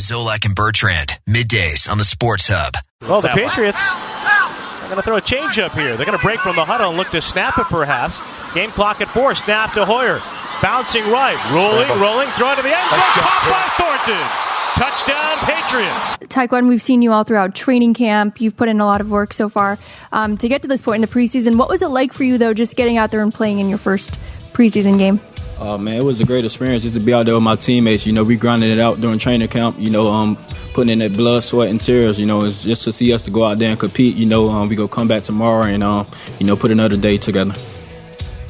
Zolak and Bertrand, middays on the Sports Hub. Well, the Patriots are going to throw a changeup here. They're going to break from the huddle and look to snap it perhaps. Game clock at four. Snap to Hoyer. Bouncing right. Rolling, rolling. Throw to the end zone. Caught by Thornton. Touchdown, Patriots. Tyquan, we've seen you all throughout training camp. You've put in a lot of work so far um, to get to this point in the preseason. What was it like for you, though, just getting out there and playing in your first preseason game? Uh, man, it was a great experience just to be out there with my teammates. You know, we grinded it out during training camp. You know, um, putting in that blood, sweat, and tears. You know, it's just to see us to go out there and compete. You know, um, we go come back tomorrow and um, you know put another day together.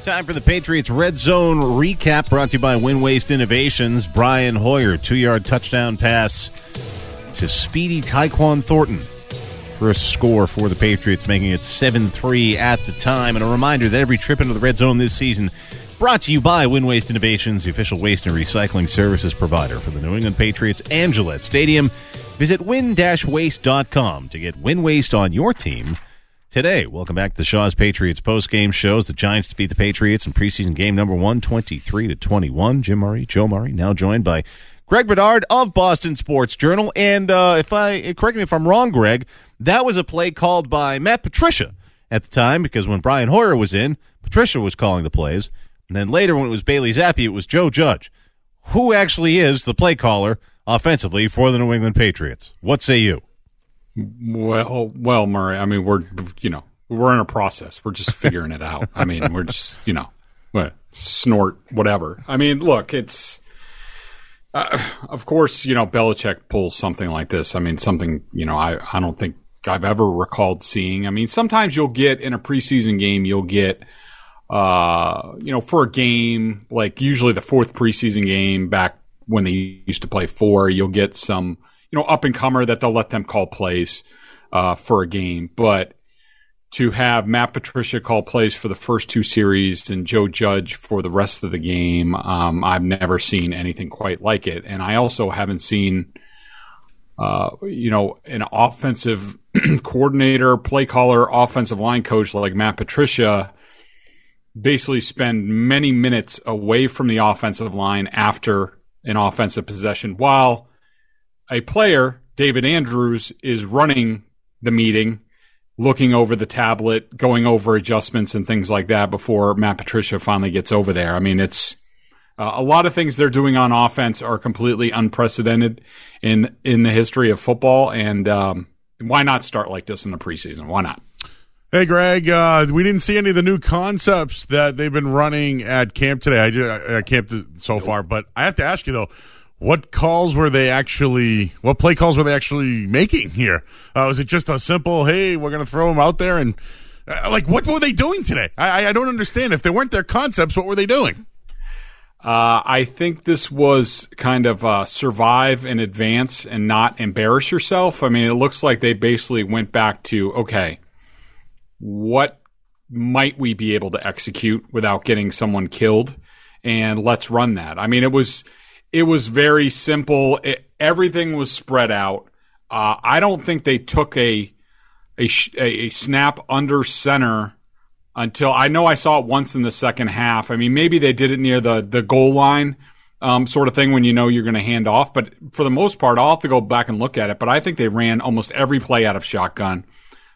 Time for the Patriots Red Zone recap brought to you by Win Waste Innovations. Brian Hoyer, two yard touchdown pass to speedy Tyquan Thornton. First score for the Patriots, making it 7 3 at the time. And a reminder that every trip into the red zone this season brought to you by Win Waste Innovations, the official waste and recycling services provider for the New England Patriots and Gillette Stadium. Visit win-waste.com to get Win Waste on your team today. Welcome back to the Shaw's Patriots post-game shows. The Giants defeat the Patriots in preseason game number one, 23 to 21. Jim Murray, Joe Murray, now joined by Greg Bedard of Boston Sports Journal. And uh, if I correct me if I'm wrong, Greg, that was a play called by Matt Patricia at the time because when Brian Hoyer was in, Patricia was calling the plays. And then later when it was Bailey Zappe, it was Joe Judge. Who actually is the play caller offensively for the New England Patriots? What say you? Well, well, Murray. I mean, we're you know we're in a process. We're just figuring it out. I mean, we're just you know what snort whatever. I mean, look, it's uh, of course you know Belichick pulls something like this. I mean, something you know I I don't think I've ever recalled seeing. I mean, sometimes you'll get in a preseason game, you'll get. Uh, you know, for a game like usually the fourth preseason game back when they used to play four, you'll get some you know, up and comer that they'll let them call plays uh, for a game. But to have Matt Patricia call plays for the first two series and Joe Judge for the rest of the game, um, I've never seen anything quite like it. And I also haven't seen, uh, you know, an offensive coordinator, play caller, offensive line coach like Matt Patricia basically spend many minutes away from the offensive line after an offensive possession while a player, David Andrews, is running the meeting, looking over the tablet, going over adjustments and things like that before Matt Patricia finally gets over there. I mean, it's uh, a lot of things they're doing on offense are completely unprecedented in in the history of football, and um, why not start like this in the preseason? Why not? Hey, Greg, uh, we didn't see any of the new concepts that they've been running at camp today. I, just, I camped so far, but I have to ask you though, what calls were they actually? What play calls were they actually making here? Uh, was it just a simple, "Hey, we're going to throw them out there"? And uh, like, what were they doing today? I, I don't understand. If they weren't their concepts, what were they doing? Uh, I think this was kind of uh, survive and advance and not embarrass yourself. I mean, it looks like they basically went back to okay, what might we be able to execute without getting someone killed, and let's run that. I mean, it was it was very simple. It, everything was spread out. Uh, I don't think they took a, a a snap under center until I know I saw it once in the second half. I mean, maybe they did it near the the goal line, um, sort of thing when you know you're going to hand off. But for the most part, I'll have to go back and look at it. But I think they ran almost every play out of shotgun,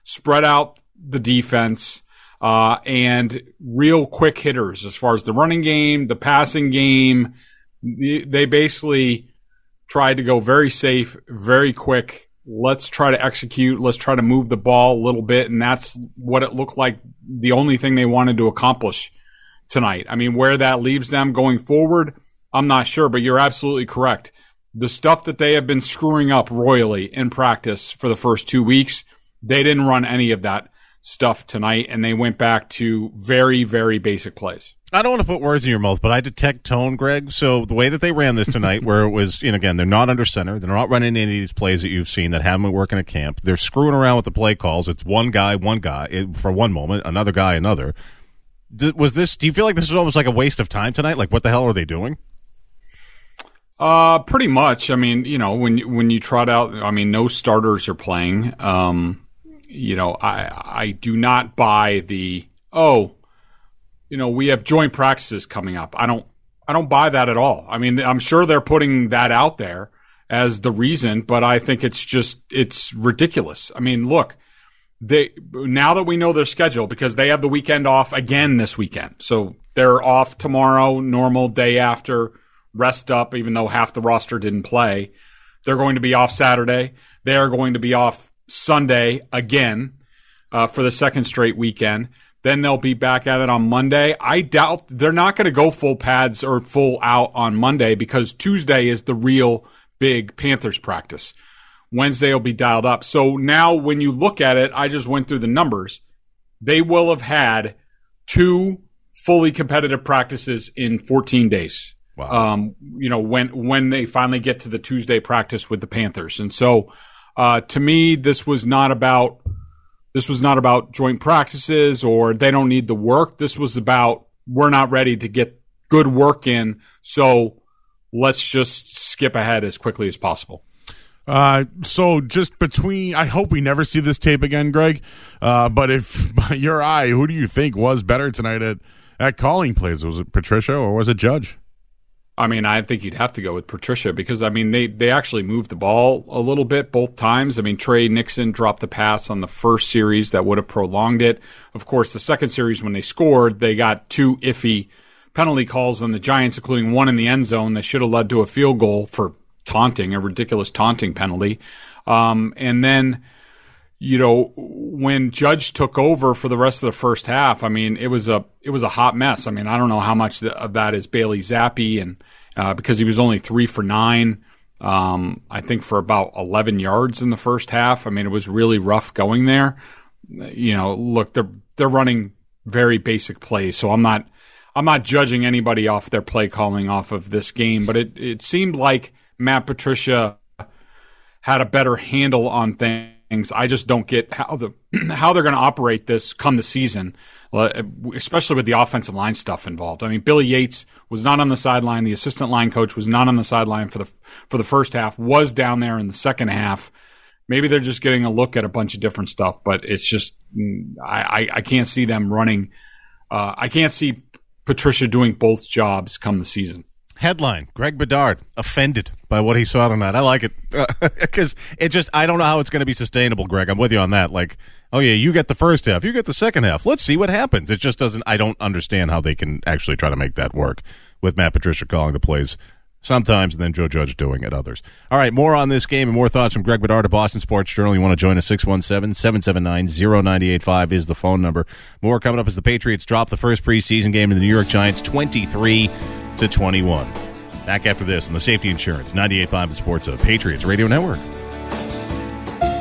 spread out the defense. Uh, and real quick hitters as far as the running game, the passing game, they basically tried to go very safe, very quick. Let's try to execute. Let's try to move the ball a little bit. And that's what it looked like the only thing they wanted to accomplish tonight. I mean, where that leaves them going forward, I'm not sure, but you're absolutely correct. The stuff that they have been screwing up royally in practice for the first two weeks, they didn't run any of that stuff tonight, and they went back to very, very basic plays. I don't want to put words in your mouth, but I detect tone, Greg. So the way that they ran this tonight, where it was, you know, again, they're not under center. They're not running any of these plays that you've seen that haven't been working at camp. They're screwing around with the play calls. It's one guy, one guy for one moment, another guy, another. Was this? Do you feel like this was almost like a waste of time tonight? Like, what the hell are they doing? Uh, pretty much. I mean, you know, when when you trot out, I mean, no starters are playing. Um, you know, I I do not buy the oh you know, we have joint practices coming up. I don't I don't buy that at all. I mean, I'm sure they're putting that out there as the reason, but I think it's just it's ridiculous. I mean, look, they now that we know their schedule because they have the weekend off again this weekend. So they're off tomorrow, normal day after, rest up even though half the roster didn't play. They're going to be off Saturday. They are going to be off Sunday again uh, for the second straight weekend. Then they'll be back at it on Monday. I doubt they're not going to go full pads or full out on Monday because Tuesday is the real big Panthers practice. Wednesday will be dialed up. So now when you look at it, I just went through the numbers. They will have had two fully competitive practices in 14 days. Wow. Um, you know, when when they finally get to the Tuesday practice with the Panthers. And so uh, to me, this was not about this was not about joint practices or they don't need the work. This was about we're not ready to get good work in, so let's just skip ahead as quickly as possible. Uh, so just between, I hope we never see this tape again, Greg. Uh, but if by your eye, who do you think was better tonight at at calling plays? Was it Patricia or was it Judge? I mean, I think you'd have to go with Patricia because I mean they they actually moved the ball a little bit both times. I mean, Tre Nixon dropped the pass on the first series that would have prolonged it. Of course, the second series when they scored, they got two iffy penalty calls on the Giants, including one in the end zone that should have led to a field goal for taunting, a ridiculous taunting penalty. Um, and then you know, when Judge took over for the rest of the first half, I mean, it was a it was a hot mess. I mean, I don't know how much of that is Bailey Zappe, and uh, because he was only three for nine, um, I think for about eleven yards in the first half. I mean, it was really rough going there. You know, look, they're they're running very basic plays, so I'm not I'm not judging anybody off their play calling off of this game, but it it seemed like Matt Patricia had a better handle on things things. I just don't get how the how they're going to operate this come the season, especially with the offensive line stuff involved. I mean, Billy Yates was not on the sideline. The assistant line coach was not on the sideline for the for the first half. Was down there in the second half. Maybe they're just getting a look at a bunch of different stuff, but it's just mm, I I, I can't see them running. Uh, I can't see Patricia doing both jobs come the season. Headline: Greg Bedard offended by what he saw tonight. I like it uh, because it just I don't know how it's going to be sustainable. Greg, I'm with you on that. Like, oh yeah, you get the first half, you get the second half. Let's see what happens. It just doesn't. I don't understand how they can actually try to make that work with Matt Patricia calling the plays sometimes and then Joe Judge doing it others. All right, more on this game and more thoughts from Greg Bedard of Boston Sports Journal. You want to join us, 617-779-0985 is the phone number. More coming up as the Patriots drop the first preseason game to the New York Giants 23 to 21. Back after this on the Safety Insurance 98.5 The Sports Hub Patriots Radio Network.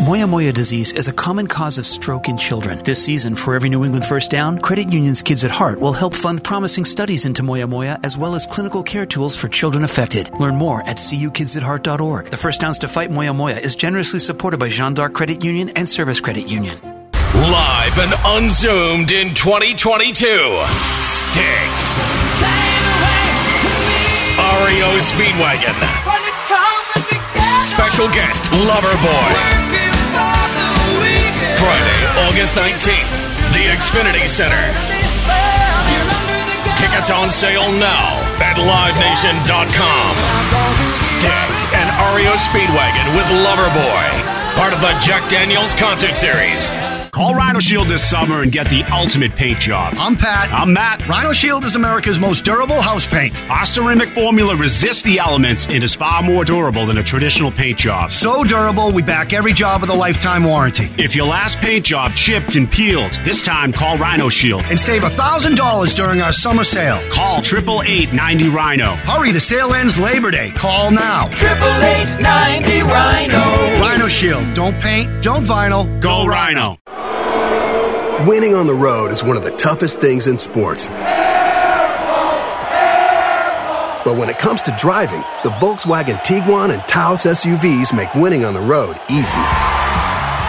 Moyamoya disease is a common cause of stroke in children. This season, for every New England first down, Credit Union's Kids at Heart will help fund promising studies into Moyamoya as well as clinical care tools for children affected. Learn more at cukidsatheart.org. The First Downs to Fight Moyamoya is generously supported by Jean d'Arc Credit Union and Service Credit Union. Live and unzoomed in 2022. Styx. REO Speedwagon. Special guest, Loverboy. Friday, August 19th, the Xfinity Center. Tickets on sale now at livenation.com. Styx and REO Speedwagon with Loverboy, part of the Jack Daniels concert series. Call Rhino Shield this summer and get the ultimate paint job. I'm Pat. I'm Matt. Rhino Shield is America's most durable house paint. Our ceramic formula resists the elements and is far more durable than a traditional paint job. So durable, we back every job with a lifetime warranty. If your last paint job chipped and peeled, this time call Rhino Shield and save $1,000 during our summer sale. Call 888 Rhino. Hurry, the sale ends Labor Day. Call now. 888 Rhino. Rhino Shield. Don't paint, don't vinyl. Go Rhino. Winning on the road is one of the toughest things in sports. But when it comes to driving, the Volkswagen Tiguan and Taos SUVs make winning on the road easy.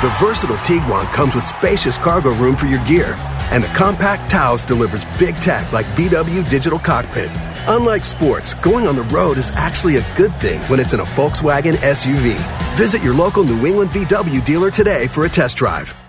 The versatile Tiguan comes with spacious cargo room for your gear, and the compact Taos delivers big tech like VW Digital Cockpit. Unlike sports, going on the road is actually a good thing when it's in a Volkswagen SUV. Visit your local New England VW dealer today for a test drive.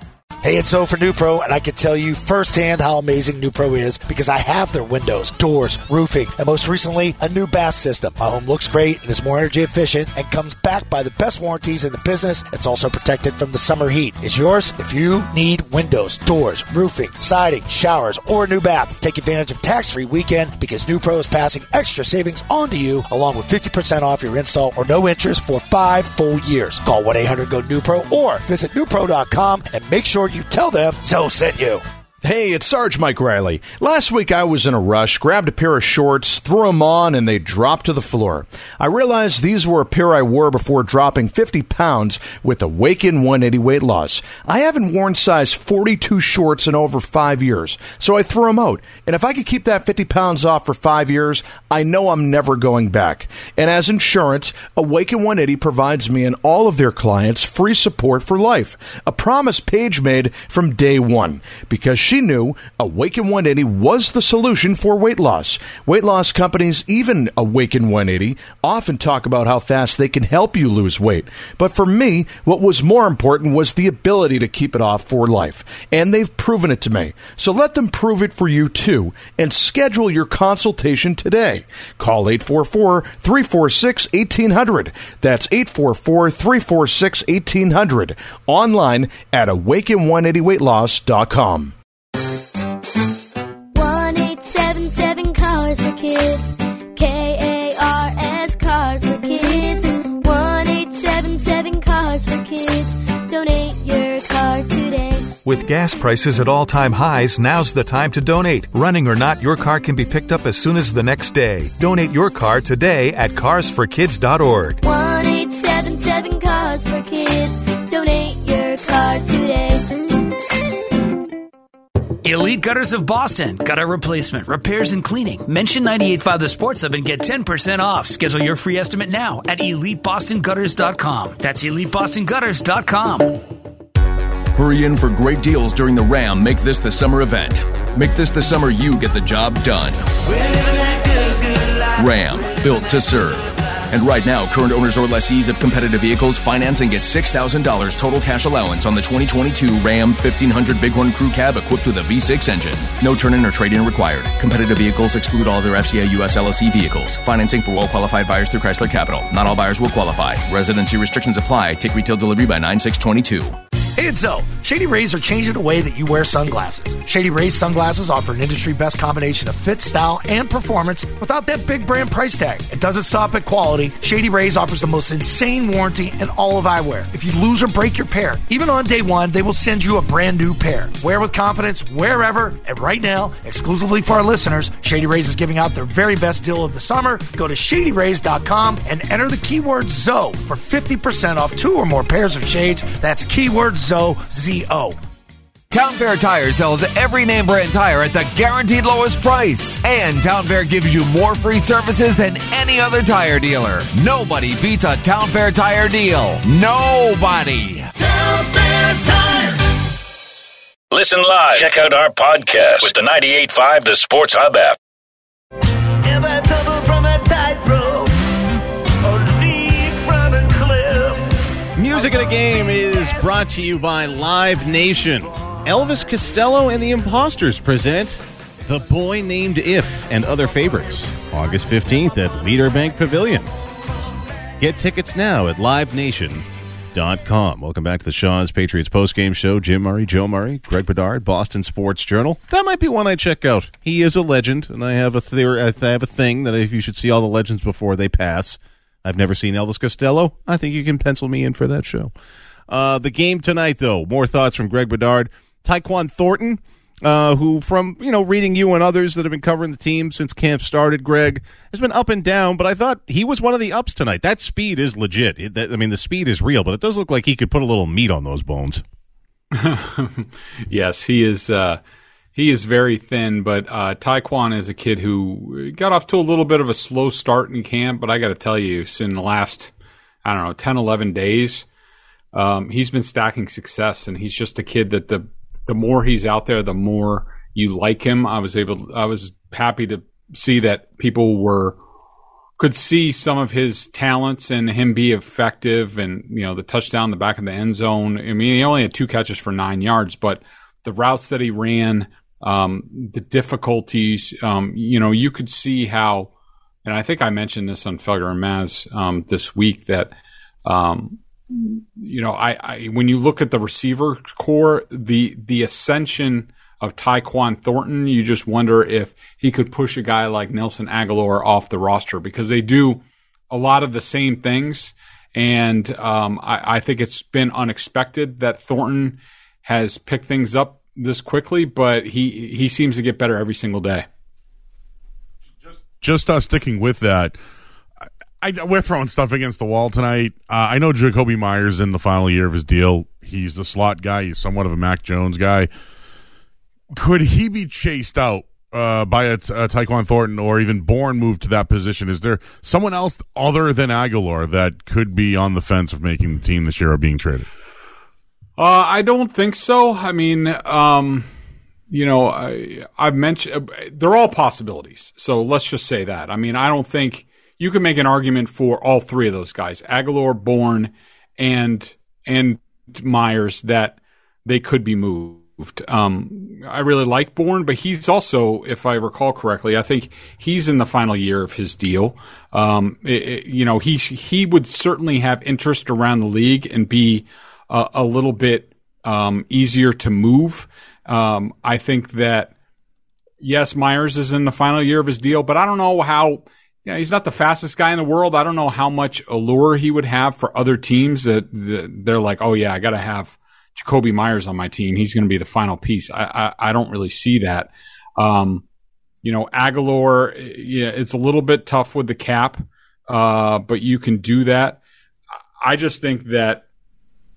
Hey, it's O for New Pro, and I can tell you firsthand how amazing New Pro is because I have their windows, doors, roofing, and most recently, a new bath system. My home looks great and is more energy efficient and comes backed by the best warranties in the business. It's also protected from the summer heat. It's yours? If you need windows, doors, roofing, siding, showers, or a new bath, take advantage of tax-free weekend because New Pro is passing extra savings on to you along with 50% off your install or no interest for five full years. Call 1-800-GO-NEWPRO or visit newpro.com and make sure you tell them Zoe sent you. Hey, it's Sarge Mike Riley. Last week I was in a rush, grabbed a pair of shorts, threw them on, and they dropped to the floor. I realized these were a pair I wore before dropping 50 pounds with Awaken 180 weight loss. I haven't worn size 42 shorts in over five years, so I threw them out. And if I could keep that 50 pounds off for five years, I know I'm never going back. And as insurance, Awaken 180 provides me and all of their clients free support for life. A promise Paige made from day one because she knew Awaken 180 was the solution for weight loss. Weight loss companies, even Awaken 180, often talk about how fast they can help you lose weight. But for me, what was more important was the ability to keep it off for life. And they've proven it to me. So let them prove it for you too and schedule your consultation today. Call 844 346 1800. That's 844 346 1800. Online at awaken180weightloss.com. With gas prices at all time highs, now's the time to donate. Running or not, your car can be picked up as soon as the next day. Donate your car today at carsforkids.org. 1877 Cars for Kids. Donate your car today. Elite Gutters of Boston. Gutter replacement, repairs, and cleaning. Mention 98.5 The Sports Hub and get 10% off. Schedule your free estimate now at EliteBostonGutters.com. That's EliteBostonGutters.com. Hurry in for great deals during the Ram Make This the Summer event. Make this the summer you get the job done. Ram, built to serve. And right now, current owners or lessees of competitive vehicles finance and get $6,000 total cash allowance on the 2022 Ram 1500 Bighorn Crew Cab equipped with a V6 engine. No turn in or trade in required. Competitive vehicles exclude all other FCA US LLC vehicles. Financing for well qualified buyers through Chrysler Capital. Not all buyers will qualify. Residency restrictions apply. Take retail delivery by 9622. Hey, it's Zoe. Shady Rays are changing the way that you wear sunglasses. Shady Rays sunglasses offer an industry best combination of fit, style, and performance without that big brand price tag. It doesn't stop at quality. Shady Rays offers the most insane warranty in all of eyewear. If you lose or break your pair, even on day one, they will send you a brand new pair. Wear with confidence wherever. And right now, exclusively for our listeners, Shady Rays is giving out their very best deal of the summer. Go to shadyrays.com and enter the keyword ZOE for 50% off two or more pairs of shades. That's keyword ZOE, Z O. Town Fair Tire sells every name brand tire at the guaranteed lowest price. And Town Fair gives you more free services than any other tire dealer. Nobody beats a Town Fair Tire deal. Nobody. Town Fair Tire. Listen live. Check out our podcast with the 98.5 The Sports Hub app. Ever tumble from a tightrope or leap from a cliff? Music in a Game is brought to you by Live Nation. Elvis Costello and the Imposters present The Boy Named If and Other Favorites, August 15th at Leader Bank Pavilion. Get tickets now at livenation.com. Welcome back to the Shaw's Patriots postgame show. Jim Murray, Joe Murray, Greg Bedard, Boston Sports Journal. That might be one I check out. He is a legend, and I have a theory, I have a thing that if you should see all the legends before they pass. I've never seen Elvis Costello. I think you can pencil me in for that show. Uh, the game tonight, though, more thoughts from Greg Bedard. Tyquan Thornton, uh, who, from you know reading you and others that have been covering the team since camp started, Greg has been up and down. But I thought he was one of the ups tonight. That speed is legit. It, that, I mean, the speed is real, but it does look like he could put a little meat on those bones. yes, he is. Uh, he is very thin, but uh, Tyquan is a kid who got off to a little bit of a slow start in camp. But I got to tell you, in the last I don't know 10, 11 days, um, he's been stacking success, and he's just a kid that the the more he's out there, the more you like him. I was able, I was happy to see that people were could see some of his talents and him be effective and, you know, the touchdown the back of the end zone. I mean, he only had two catches for nine yards, but the routes that he ran, um, the difficulties, um, you know, you could see how, and I think I mentioned this on Felger and Maz um, this week that, um, you know, I, I when you look at the receiver corps, the the ascension of Tyquan Thornton, you just wonder if he could push a guy like Nelson Agholor off the roster because they do a lot of the same things. And um, I, I, think it's been unexpected that Thornton has picked things up this quickly, but he he seems to get better every single day. Just uh, sticking with that, I, we're throwing stuff against the wall tonight. Uh, I know Jakobi Meyers in the final year of his deal. He's the slot guy. He's somewhat of a Mac Jones guy. Could he be chased out uh, by a, a Tyquan Thornton or even Bourne moved to that position? Is there someone else other than Agholor that could be on the fence of making the team this year or being traded? Uh, I don't think so. I mean, um, you know, I, I've mentioned they're all possibilities. So let's just say that. I mean, I don't think you can make an argument for all three of those guys, Agholor, Bourne, and and Meyers, that they could be moved. Um, I really like Bourne, but he's also, if I recall correctly, I think he's in the final year of his deal. Um, it, it, you know, he he would certainly have interest around the league and be a, a little bit um, easier to move. Um, I think that yes, Meyers is in the final year of his deal, but I don't know how yeah, he's not the fastest guy in the world. I don't know how much allure he would have for other teams that, that they're like, oh yeah, I got to have Jakobi Meyers on my team. He's going to be the final piece. I, I, I don't really see that. Um, you know, Agholor, yeah, it's a little bit tough with the cap, uh, but you can do that. I just think that,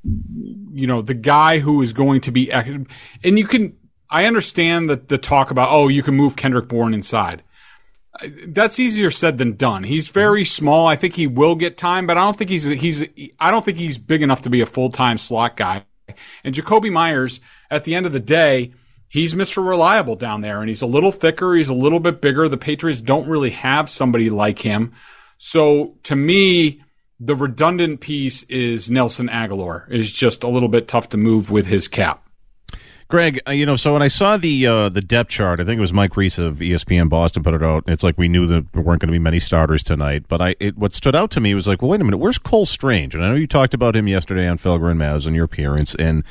you know, the guy who is going to be, and you can, I understand that the talk about, oh, you can move Kendrick Bourne inside that's easier said than done. He's very mm-hmm. small. I think he will get time, but I don't think he's he's I don't think he's big enough to be a full time slot guy. And Jakobi Meyers, at the end of the day, he's Mr. Reliable down there, and he's a little thicker. He's a little bit bigger. The Patriots don't really have somebody like him. So to me, the redundant piece is Nelson Agholor. Is just a little bit tough to move with his cap. Greg, uh, you know, so when I saw the uh, the depth chart, I think it was Mike Reiss of ESPN Boston put it out. It's like we knew that there weren't going to be many starters tonight, but I it, what stood out to me was like, well, wait a minute, where's Cole Strange? And I know you talked about him yesterday on Felger and Maz and your appearance and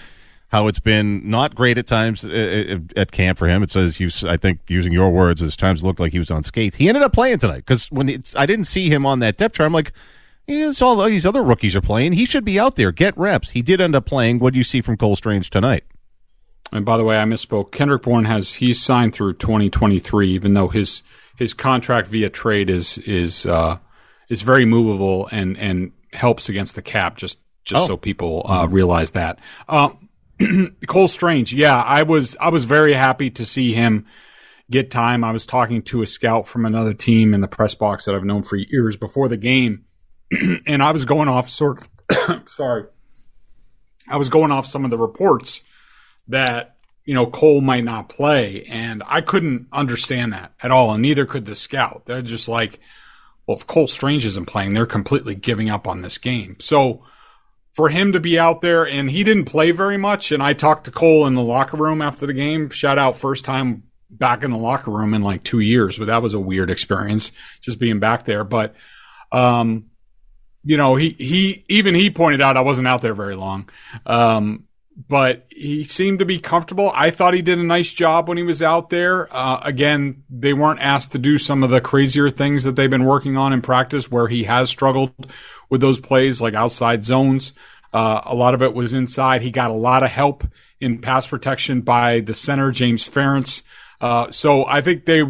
how it's been not great at times uh, uh, at camp for him. It says you, I think, using your words, as times looked like he was on skates. He ended up playing tonight because when I didn't see him on that depth chart, I'm like. Yeah, all these other rookies are playing. He should be out there. Get reps. He did end up playing. What do you see from Cole Strange tonight? And by the way, I misspoke. Kendrick Bourne has he's signed through 2023, even though his his contract via trade is is uh, is very movable and and helps against the cap. Just just oh. so people uh, realize that. Uh, Cole Strange, yeah, I was I was very happy to see him get time. I was talking to a scout from another team in the press box that I've known for years before the game, and I was going off sort. Of, sorry, I was going off some of the reports that you know Cole might not play, and I couldn't understand that at all, and neither could the scout. They're just like, well, if Cole Strange isn't playing, they're completely giving up on this game. So for him to be out there, and he didn't play very much, and I talked to Cole in the locker room after the game. Shout out, first time back in the locker room in like two years, but that was a weird experience just being back there. But um, you know, he he even he pointed out I wasn't out there very long. Um, but he seemed to be comfortable. I thought he did a nice job when he was out there. Uh, again, they weren't asked to do some of the crazier things that they've been working on in practice where he has struggled with those plays like outside zones. Uh, a lot of it was inside. He got a lot of help in pass protection by the center, James Ferentz. Uh, so I think they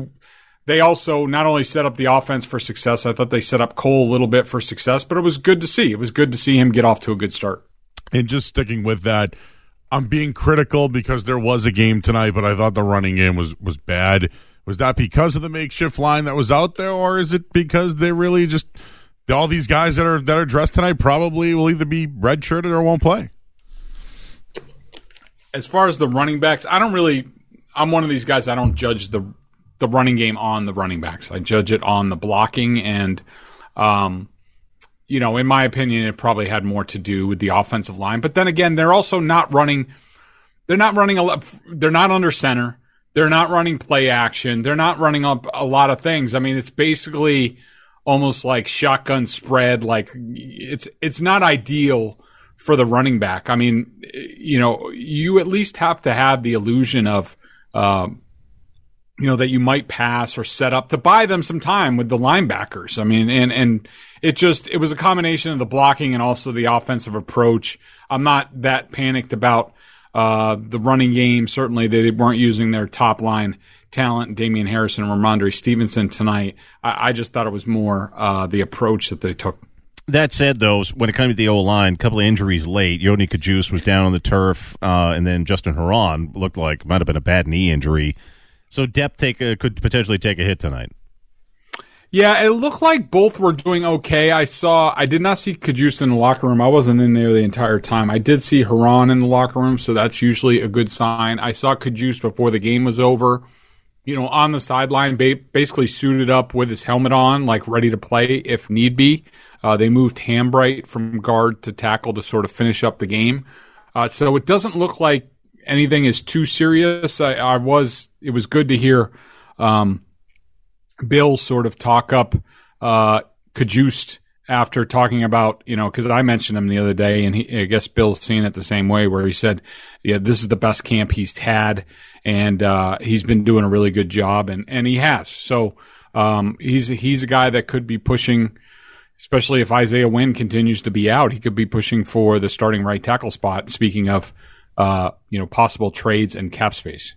they also not only set up the offense for success, I thought they set up Cole a little bit for success, but it was good to see. It was good to see him get off to a good start. And just sticking with that, I'm being critical because there was a game tonight, but I thought the running game was was bad. Was that because of the makeshift line that was out there, or is it because they really just all these guys that are that are dressed tonight probably will either be redshirted or won't play? As far as the running backs, I don't really. I'm one of these guys. I don't judge the the running game on the running backs. I judge it on the blocking and Um, you know, in my opinion, it probably had more to do with the offensive line. But then again, they're also not running. They're not running a lot. They're not under center. They're not running play action. They're not running up a lot of things. I mean, it's basically almost like shotgun spread. Like it's it's not ideal for the running back. I mean, you know, you at least have to have the illusion of. Um, you know, that you might pass or set up to buy them some time with the linebackers. I mean, and, and it just, it was a combination of the blocking and also the offensive approach. I'm not that panicked about, uh, the running game. Certainly they weren't using their top line talent, Damian Harrison and Rhamondre Stevenson tonight. I, I just thought it was more, uh, the approach that they took. That said, though, when it comes to the O line, a couple of injuries late. Yodny Cajuste was down on the turf, uh, and then Justin Herron looked like might have been a bad knee injury. So depth take a, could potentially take a hit tonight. Yeah, it looked like both were doing okay. I saw, I did not see Cajuste in the locker room. I wasn't in there the entire time. I did see Herron in the locker room, so that's usually a good sign. I saw Cajuste before the game was over, you know, on the sideline, ba- basically suited up with his helmet on, like ready to play if need be. Uh, they moved Hambright from guard to tackle to sort of finish up the game. Uh, so it doesn't look like anything is too serious. I, I was, it was good to hear, um, Bill sort of talk up, uh, Cajuste after talking about, you know, cause I mentioned him the other day and he, I guess Bill's seen it the same way where he said, yeah, this is the best camp he's had and, uh, he's been doing a really good job and, and he has. So, um, he's, he's a guy that could be pushing, especially if Isaiah Wynn continues to be out, he could be pushing for the starting right tackle spot. Speaking of, uh, you know, possible trades and cap space.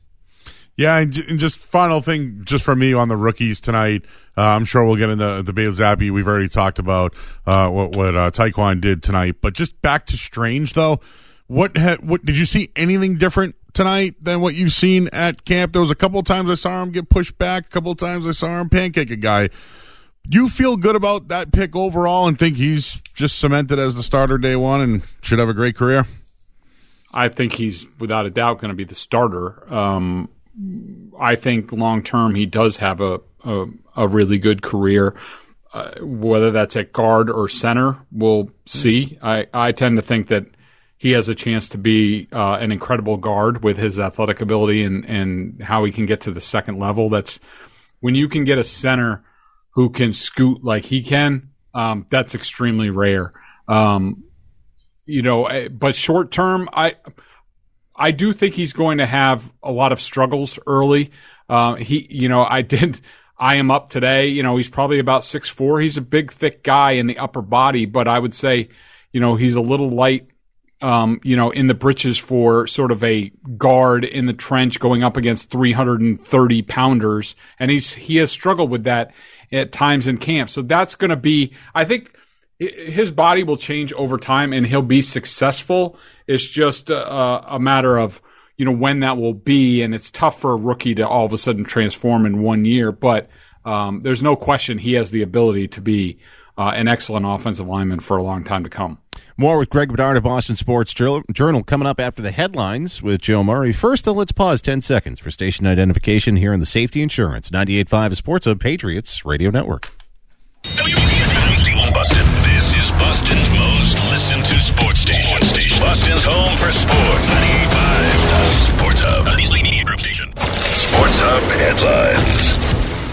Yeah, and, and just final thing, just for me on the rookies tonight. Uh, I'm sure we'll get into the Bailey Zappe. We've already talked about uh, what what uh, Tyquan did tonight, but just back to Strange though. What ha- what did you see anything different tonight than what you've seen at camp? There was a couple of times I saw him get pushed back. A couple of times I saw him pancake a guy. You feel good about that pick overall and think he's just cemented as the starter day one and should have a great career. I think he's without a doubt going to be the starter. Um, I think long term he does have a a, a really good career. Uh, whether that's at guard or center, we'll see. I, I tend to think that he has a chance to be uh, an incredible guard with his athletic ability and, and how he can get to the second level. That's when you can get a center who can scoot like he can. Um, that's extremely rare. Um, you know, eh, but short term, I I do think he's going to have a lot of struggles early. Uh, he, you know, I did. I am up today. You know, he's probably about six four. He's a big, thick guy in the upper body, but I would say, you know, he's a little light. Um, you know, in the britches for sort of a guard in the trench going up against 330 pounders. And he's, he has struggled with that at times in camp. So that's going to be, I think his body will change over time and he'll be successful. It's just a, a matter of, you know, when that will be. And it's tough for a rookie to all of a sudden transform in one year, but, um, there's no question he has the ability to be, uh, an excellent offensive lineman for a long time to come. More with Greg Bedard of Boston Sports Journal coming up after the headlines with Joe Murray. First, though, let's pause 10 seconds for station identification here in the Safety Insurance 98.5 Sports Hub Patriots Radio Network. Boston's most listened to sports station. Boston's home for sports. 98.5 Sports Hub. A Beasley Media Group station. Sports Hub headlines.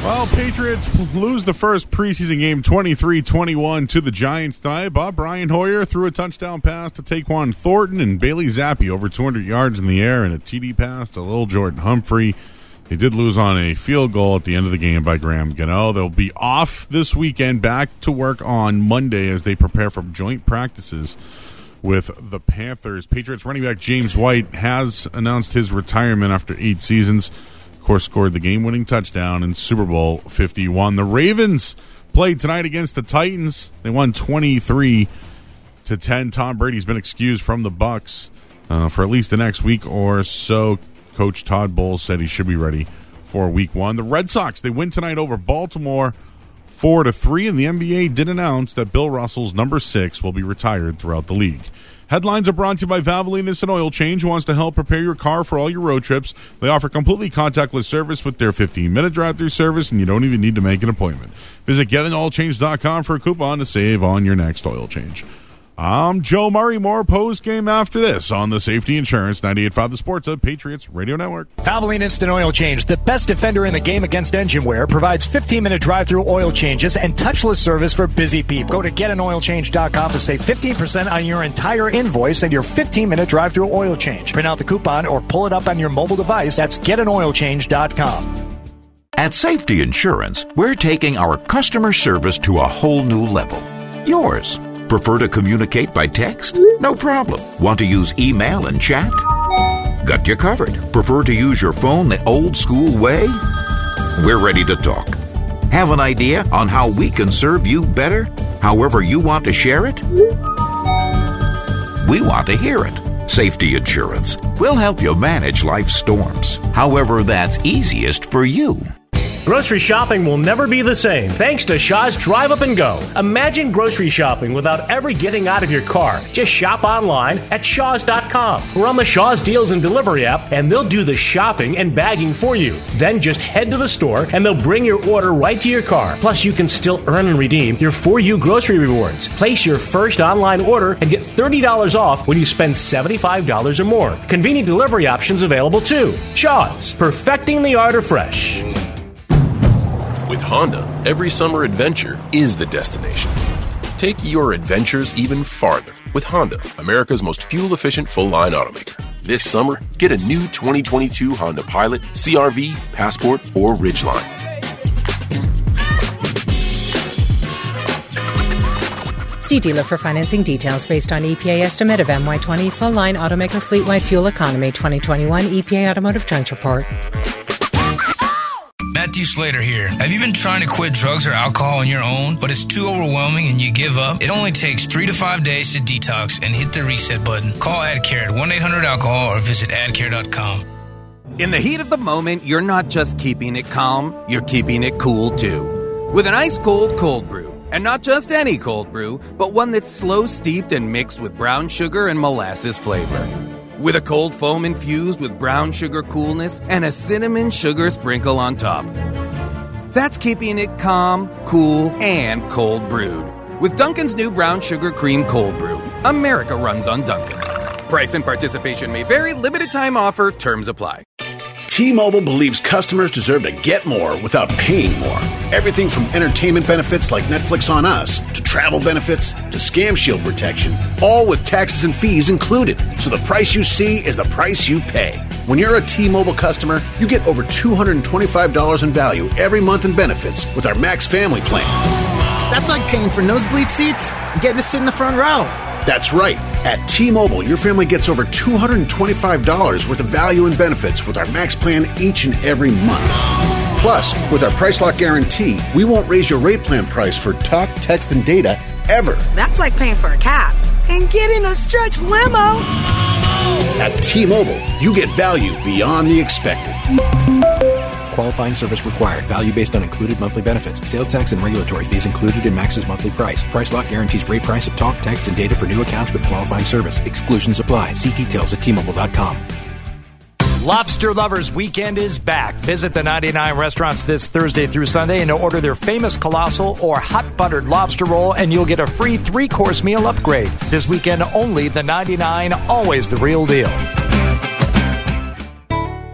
Well, Patriots lose the first preseason game 23-21 to the Giants tonight. Bob Brian Hoyer threw a touchdown pass to Tyquan Thornton and Bailey Zappe over 200 yards in the air and a TD pass to Lil Jordan Humphrey. They did lose on a field goal at the end of the game by Graham Gano. They'll be off this weekend, back to work on Monday as they prepare for joint practices with the Panthers. Patriots running back James White has announced his retirement after eight seasons. Of course, scored the game winning touchdown in Super Bowl 51. The Ravens played tonight against the Titans. They won 23 to 10. Tom Brady's been excused from the Bucs uh, for at least the next week or so. Coach Todd Bowles said he should be ready for week one. The Red Sox, they win tonight over Baltimore four to three, and the NBA did announce that Bill Russell's number six will be retired throughout the league. Headlines are brought to you by Valvoline Instant Oil Change, who wants to help prepare your car for all your road trips. They offer completely contactless service with their 15 minute drive through service, and you don't even need to make an appointment. Visit getanoilchange.com for a coupon to save on your next oil change. I'm Joe Murray. More post game after this on the Safety Insurance 98.5 The Sports Hub Patriots Radio Network. Valvoline Instant Oil Change, the best defender in the game against engine wear, provides 15 minute drive through oil changes and touchless service for busy people. Go to getanoilchange.com to save 15% on your entire invoice and your 15 minute drive through oil change. Print out the coupon or pull it up on your mobile device. That's getanoilchange.com. At Safety Insurance, we're taking our customer service to a whole new level. Yours. Prefer to communicate by text? No problem. Want to use email and chat? Got you covered. Prefer to use your phone the old school way? We're ready to talk. Have an idea on how we can serve you better? However, you want to share it? We want to hear it. Safety Insurance. We'll help you manage life's storms, however, that's easiest for you. Grocery shopping will never be the same thanks to Shaw's Drive Up and Go. Imagine grocery shopping without ever getting out of your car. Just shop online at Shaw's.com or on the Shaw's Deals and Delivery app, and they'll do the shopping and bagging for you. Then just head to the store and they'll bring your order right to your car. Plus, you can still earn and redeem your For You grocery rewards. Place your first online order and get $30 off when you spend $75 or more. Convenient delivery options available too. Shaw's, perfecting the art of fresh. With Honda, every summer adventure is the destination. Take your adventures even farther with Honda, America's most fuel efficient full line automaker. This summer, get a new 2022 Honda Pilot, CRV, Passport, or Ridgeline. See dealer for financing details based on EPA estimate of MY20 full line automaker fleet wide fuel economy 2021 EPA Automotive Trends Report. Matthew Slater here. Have you been trying to quit drugs or alcohol on your own, but it's too overwhelming and you give up? It only takes three to five days to detox and hit the reset button. Call AdCare at 1 800 alcohol or visit adcare.com. In the heat of the moment, you're not just keeping it calm, you're keeping it cool too. With an ice cold cold brew. And not just any cold brew, but one that's slow steeped and mixed with brown sugar and molasses flavor. With a cold foam infused with brown sugar coolness and a cinnamon sugar sprinkle on top. That's keeping it calm, cool, and cold brewed. With Dunkin's new brown sugar cream cold brew, America runs on Duncan. Price and participation may vary, limited time offer, terms apply. T-Mobile believes customers deserve to get more without paying more. Everything from entertainment benefits like Netflix on Us to travel benefits to scam shield protection, all with taxes and fees included. So the price you see is the price you pay. When you're a T-Mobile customer, you get over $225 in value every month in benefits with our Max Family Plan. That's like paying for nosebleed seats and getting to sit in the front row. That's right. At T-Mobile, your family gets over $225 worth of value and benefits with our Max plan each and every month. Plus, with our Price Lock Guarantee, we won't raise your rate plan price for talk, text, and data ever. That's like paying for a cab and getting a stretch limo. At T-Mobile, you get value beyond the expected. Qualifying service required. Value based on included monthly benefits. Sales tax and regulatory fees included in Max's monthly price. Price lock guarantees rate price of talk, text, and data for new accounts with qualifying service. Exclusions apply. See details at tmobile.com. Lobster Lovers Weekend is back. Visit the 99 restaurants this Thursday through Sunday and order their famous colossal or hot buttered lobster roll, and you'll get a free three course meal upgrade. This weekend only, the 99, always the real deal.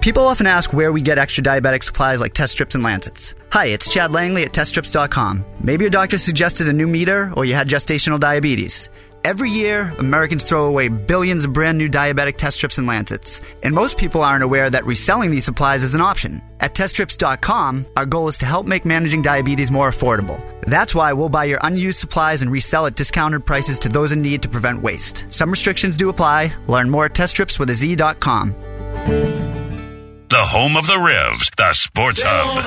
People often ask where we get extra diabetic supplies like test strips and lancets. Hi, it's Chad Langley at teststrips.com. Maybe your doctor suggested a new meter or you had gestational diabetes. Every year, Americans throw away billions of brand new diabetic test strips and lancets. And most people aren't aware that reselling these supplies is an option. At teststrips.com, our goal is to help make managing diabetes more affordable. That's why we'll buy your unused supplies and resell at discounted prices to those in need to prevent waste. Some restrictions do apply. Learn more at teststrips.com. The home of the Revs, the Sports Hub.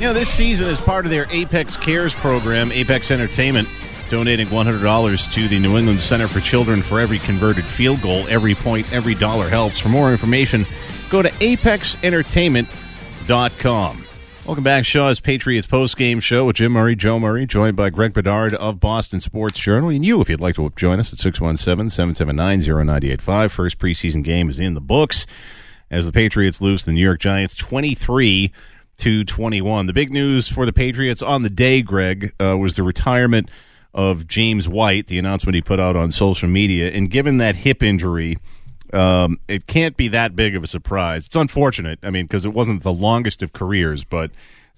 You know, this season, as part of their Apex Cares program, Apex Entertainment donating $100 to the New England Center for Children for every converted field goal. Every point, every dollar helps. For more information, go to apexentertainment.com. Welcome back, Shaw's Patriots post-game show with Jim Murray, Joe Murray, joined by Greg Bedard of Boston Sports Journal. And you, if you'd like to join us at 617-779-0985. First preseason game is in the books as the Patriots lose the New York Giants 23 to 21. The big news for the Patriots on the day, Greg, uh, was the retirement of James White, the announcement he put out on social media. And given that hip injury, um, it can't be that big of a surprise. It's unfortunate, I mean, because it wasn't the longest of careers, but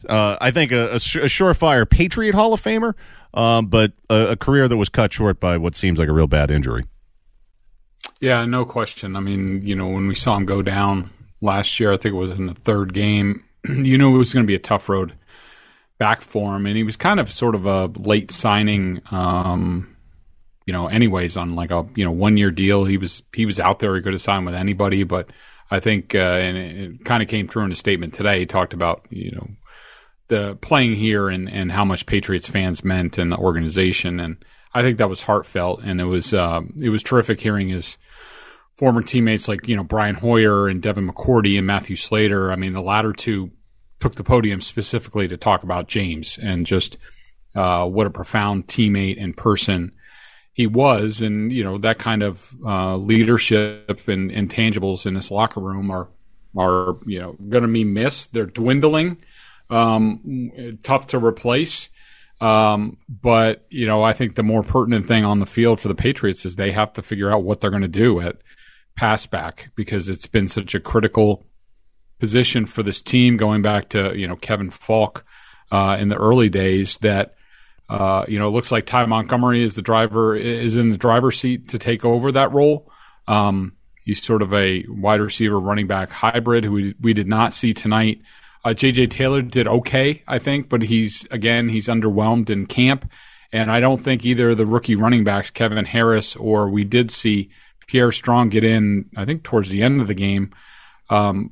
uh, I think a, a, surefire Patriot Hall of Famer, um, but a, a career that was cut short by what seems like a real bad injury. Yeah, no question. I mean, you know, when we saw him go down last year, I think it was in the third game, you knew it was going to be a tough road back for him. And he was kind of sort of a late signing, um, you know, anyways, on like a, you know, one year deal. He was, he was out there. He could have signed with anybody, but I think, uh, and it, it kind of came through in a statement today. He talked about, you know, the playing here and, and how much Patriots fans meant and the organization. And I think that was heartfelt. And it was, uh, it was terrific hearing his, former teammates like you know Brian Hoyer and Devin McCourty and Matthew Slater. I mean, the latter two took the podium specifically to talk about James and just uh, what a profound teammate and person he was, and you know that kind of uh, leadership and intangibles in this locker room are are you know going to be missed. They're dwindling, um, tough to replace. Um, but you know, I think the more pertinent thing on the field for the Patriots is they have to figure out what they're going to do at pass back because it's been such a critical position for this team going back to you know Kevin Faulk uh, in the early days that uh, you know it looks like Ty Montgomery is the driver is in the driver's seat to take over that role. Um, he's sort of a wide receiver running back hybrid who we, we did not see tonight. Uh, JJ Taylor did okay, I think, but he's again he's underwhelmed in camp, and I don't think either the rookie running backs Kevin Harris or we did see Pierre Strong get in, I think, towards the end of the game. Um,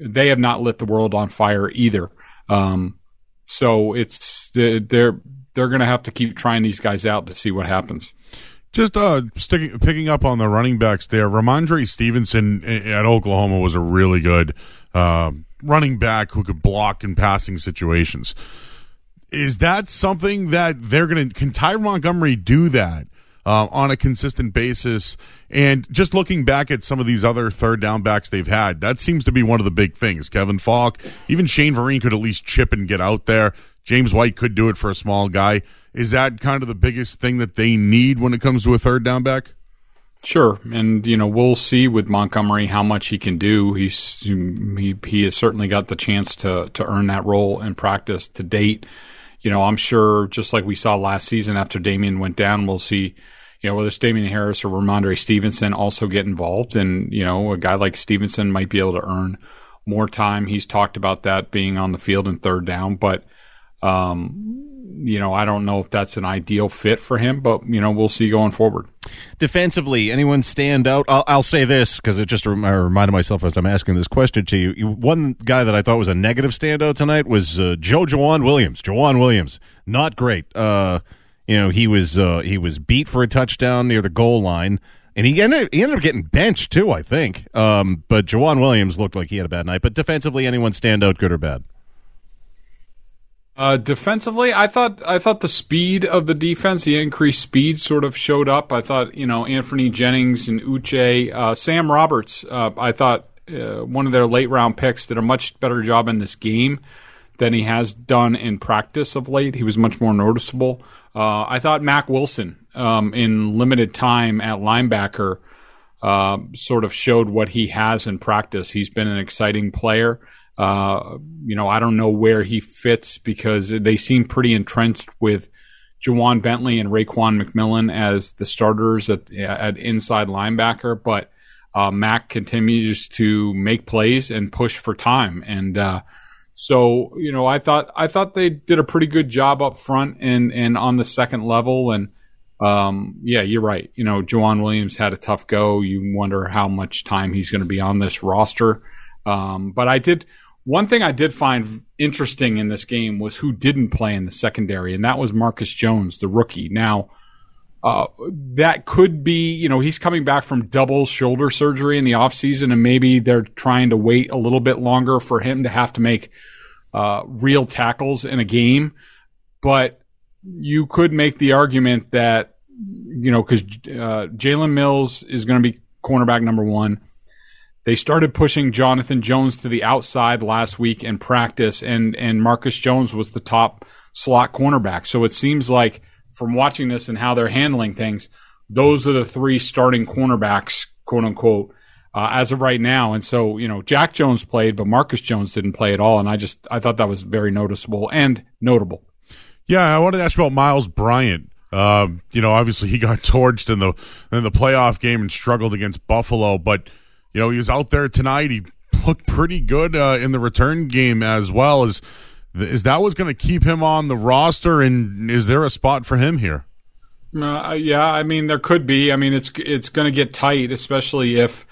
they have not lit the world on fire either. Um, so it's they're they're going to have to keep trying these guys out to see what happens. Just uh, sticking, picking up on the running backs there. Rhamondre Stevenson at Oklahoma was a really good uh, running back who could block in passing situations. Is that something that they're going to? Can Ty Montgomery do that? uh, on a consistent basis. And just looking back at some of these other third down backs they've had, that seems to be one of the big things. Kevin Faulk, even Shane Vereen could at least chip and get out there. James White could do it for a small guy. Is that kind of the biggest thing that they need when it comes to a third down back? Sure, and you know we'll see with Montgomery how much he can do. He's he he has certainly got the chance to to earn that role in practice to date. You know, I'm sure just like we saw last season after Damien went down, we'll see you know, whether it's Damien Harris or Rhamondre Stevenson also get involved. And, you know, a guy like Stevenson might be able to earn more time. He's talked about that being on the field in third down, but, um, you know, I don't know if that's an ideal fit for him, but, you know, we'll see going forward. Defensively, anyone stand out? I'll, I'll say this because it just I reminded myself as I'm asking this question to you. One guy that I thought was a negative standout tonight was uh, Joe Joejuan Williams. Joejuan Williams, not great. Uh, you know, he was uh, he was beat for a touchdown near the goal line, and he ended he ended up getting benched too, I think. Um, but Joejuan Williams looked like he had a bad night. But defensively, anyone stand out, good or bad? Uh, defensively, I thought I thought the speed of the defense, the increased speed, sort of showed up. I thought you know Anfernee Jennings and Uche, uh, Sam Roberts. Uh, I thought uh, one of their late round picks did a much better job in this game than he has done in practice of late. He was much more noticeable. Uh, I thought Mack Wilson, um, in limited time at linebacker, uh, sort of showed what he has in practice. He's been an exciting player. Uh, you know, I don't know where he fits because they seem pretty entrenched with Ja'Whaun Bentley and Raekwon McMillan as the starters at, at inside linebacker, but uh, Mack continues to make plays and push for time. And uh, so, you know, I thought I thought they did a pretty good job up front and and on the second level and um, yeah, you're right. You know, Joejuan Williams had a tough go. You wonder how much time he's going to be on this roster. Um, but I did one thing I did find interesting in this game was who didn't play in the secondary, and that was Marcus Jones, the rookie. Now, uh, that could be, you know, he's coming back from double shoulder surgery in the offseason, and maybe they're trying to wait a little bit longer for him to have to make uh, real tackles in a game. But you could make the argument that, you know, because uh, Jalen Mills is going to be cornerback number one. They started pushing Jonathan Jones to the outside last week in practice, and, and Marcus Jones was the top slot cornerback. So it seems like from watching this and how they're handling things, those are the three starting cornerbacks, quote unquote, uh, as of right now. And so, you know, Jack Jones played, but Marcus Jones didn't play at all. And I just, I thought that was very noticeable and notable. Yeah, I wanted to ask about Miles Bryant. Um, you know, obviously he got torched in the in the playoff game and struggled against Buffalo, but you know he was out there tonight. He looked pretty good uh, in the return game as well. As is that what's going to keep him on the roster? And is there a spot for him here? Uh, yeah, I mean there could be. I mean it's it's going to get tight, especially if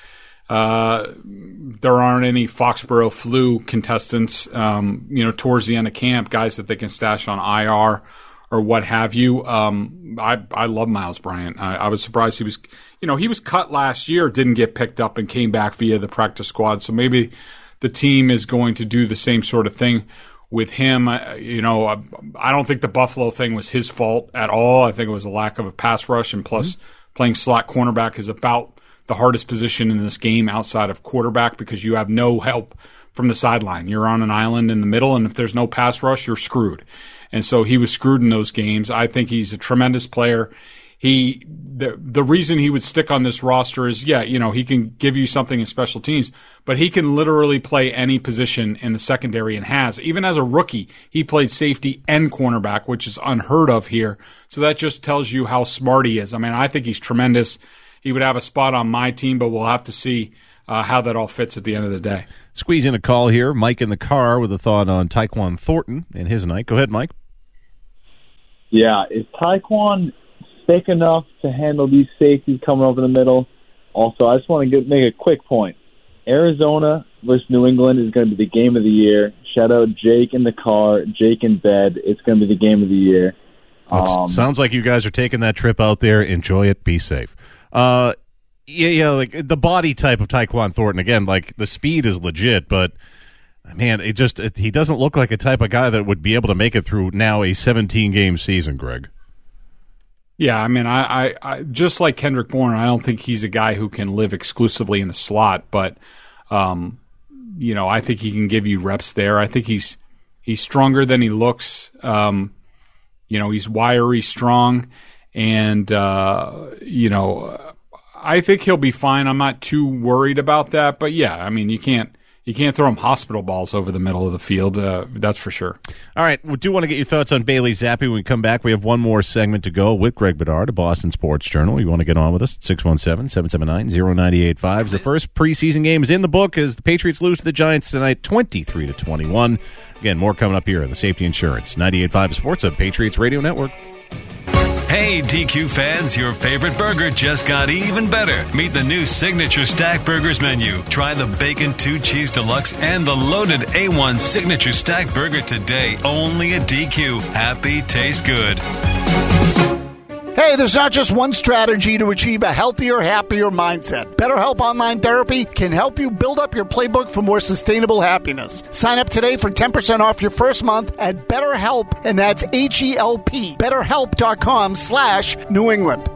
uh, there aren't any Foxborough flu contestants. Um, you know, towards the end of camp, guys that they can stash on IR or what have you. Um, I I love Miles Bryant. I, I was surprised he was. You know, he was cut last year, didn't get picked up, and came back via the practice squad. So maybe the team is going to do the same sort of thing with him. You know, I, don't think the Buffalo thing was his fault at all. I think it was a lack of a pass rush, and plus mm-hmm. playing slot cornerback is about the hardest position in this game outside of quarterback because you have no help from the sideline. You're on an island in the middle, and if there's no pass rush, you're screwed. And so he was screwed in those games. I think he's a tremendous player he the the reason he would stick on this roster is yeah, you know, he can give you something in special teams, but he can literally play any position in the secondary and has. Even as a rookie, he played safety and cornerback, which is unheard of here. So that just tells you how smart he is. I mean, I think he's tremendous. He would have a spot on my team, but we'll have to see uh, how that all fits at the end of the day. Squeeze in a call here. Mike in the car with a thought on Tyquan Thornton and his night. Go ahead, Mike. Yeah, is Tyquan thick enough to handle these safeties coming over the middle. Also, I just want to get, make a quick point. Arizona versus New England is going to be the game of the year. Shout out Jake in the car, Jake in bed. It's going to be the game of the year. Um, sounds like you guys are taking that trip out there. Enjoy it. Be safe. Uh, yeah, yeah, like the body type of Tyquan Thornton. Again, like the speed is legit, but man, it just it, he doesn't look like a type of guy that would be able to make it through now a 17 game season. Greg. Yeah, I mean, I, I, I, just like Kendrick Bourne, I don't think he's a guy who can live exclusively in the slot, but um, you know, I think he can give you reps there. I think he's he's stronger than he looks. Um, you know, he's wiry, strong, and uh, you know, I think he'll be fine. I'm not too worried about that, but yeah, I mean, you can't you can't throw him hospital balls over the middle of the field. Uh, that's for sure. All right. We do want to get your thoughts on Bailey Zappe when we come back. We have one more segment to go with Greg Bedard of Boston Sports Journal. You want to get on with us? 617 779 0985. The first preseason game is in the book as the Patriots lose to the Giants tonight 23 to 21. Again, more coming up here on the Safety Insurance 98.5 Sports Hub Patriots Radio Network. Hey, DQ fans, your favorite burger just got even better. Meet the new Signature Stack Burgers menu. Try the Bacon 2 Cheese Deluxe and the loaded A1 Signature Stack Burger today, only at DQ. Happy, taste good. Hey, there's not just one strategy to achieve a healthier, happier mindset. BetterHelp Online Therapy can help you build up your playbook for more sustainable happiness. Sign up today for 10% off your first month at BetterHelp, and that's H-E-L-P, betterhelp.com slash New England.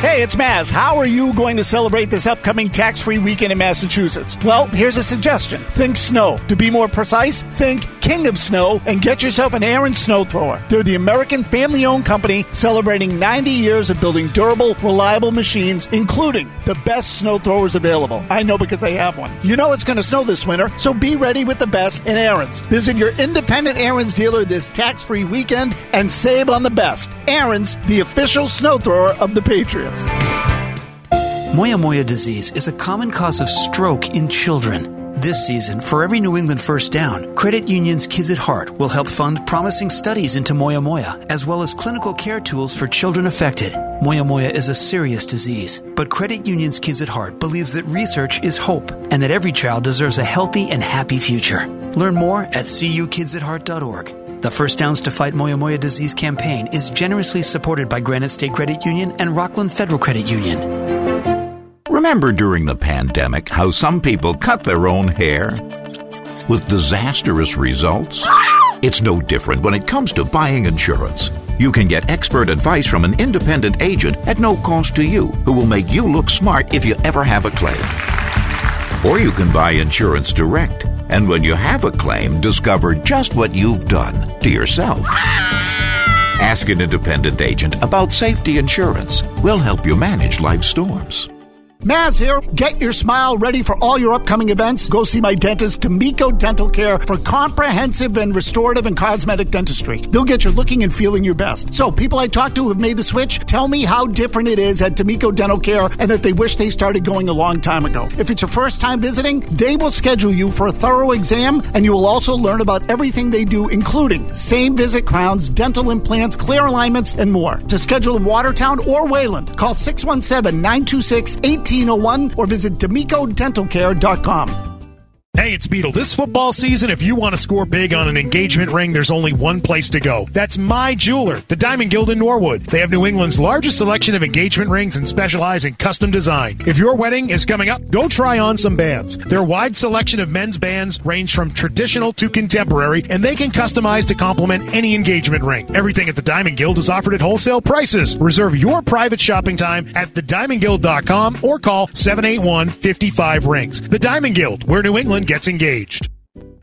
Hey, it's Maz. How are you going to celebrate this upcoming tax free weekend in Massachusetts? Well, here's a suggestion think snow. To be more precise, think King of Snow and get yourself an Ariens snow thrower. They're the American family owned company celebrating 90 years of building durable, reliable machines, including the best snow throwers available. I know because I have one. You know it's going to snow this winter, so be ready with the best in Ariens. Visit your independent Ariens dealer this tax free weekend and save on the best. Ariens, the official snow thrower of the Patriots. Moya Moya disease is a common cause of stroke in children. This season, for every New England first down, Credit Union's Kids at Heart will help fund promising studies into Moya Moya, as well as clinical care tools for children affected. Moya Moya is a serious disease, but Credit Union's Kids at Heart believes that research is hope and that every child deserves a healthy and happy future. Learn more at cukidsatheart.org. The First Downs to Fight Moya Moya Disease campaign is generously supported by Granite State Credit Union and Rockland Federal Credit Union. Remember during the pandemic how some people cut their own hair? With disastrous results? It's no different when it comes to buying insurance. You can get expert advice from an independent agent at no cost to you who will make you look smart if you ever have a claim. Or you can buy insurance direct, and when you have a claim, discover just what you've done to yourself. Ask an independent agent about safety insurance. We'll help you manage life's storms. Maz here. Get your smile ready for all your upcoming events. Go see my dentist, D'Amico Dental Care, for comprehensive and restorative and cosmetic dentistry. They'll get you looking and feeling your best. So, people I talk to who have made the switch tell me how different it is at D'Amico Dental Care and that they wish they started going a long time ago. If it's your first time visiting, they will schedule you for a thorough exam and you will also learn about everything they do, including same visit crowns, dental implants, clear alignments, and more. To schedule in Watertown or Wayland, call 617 926 1801 or visit DemicoDentalCare.com. Hey, it's Beetle. This football season, if you want to score big on an engagement ring, there's only one place to go. That's my jeweler, the Diamond Guild in Norwood. They have New England's largest selection of engagement rings and specialize in custom design. If your wedding is coming up, go try on some bands. Their wide selection of men's bands range from traditional to contemporary, and they can customize to complement any engagement ring. Everything at the Diamond Guild is offered at wholesale prices. Reserve your private shopping time at thediamondguild.com or call 781 55 rings. The Diamond Guild, where New England gets engaged.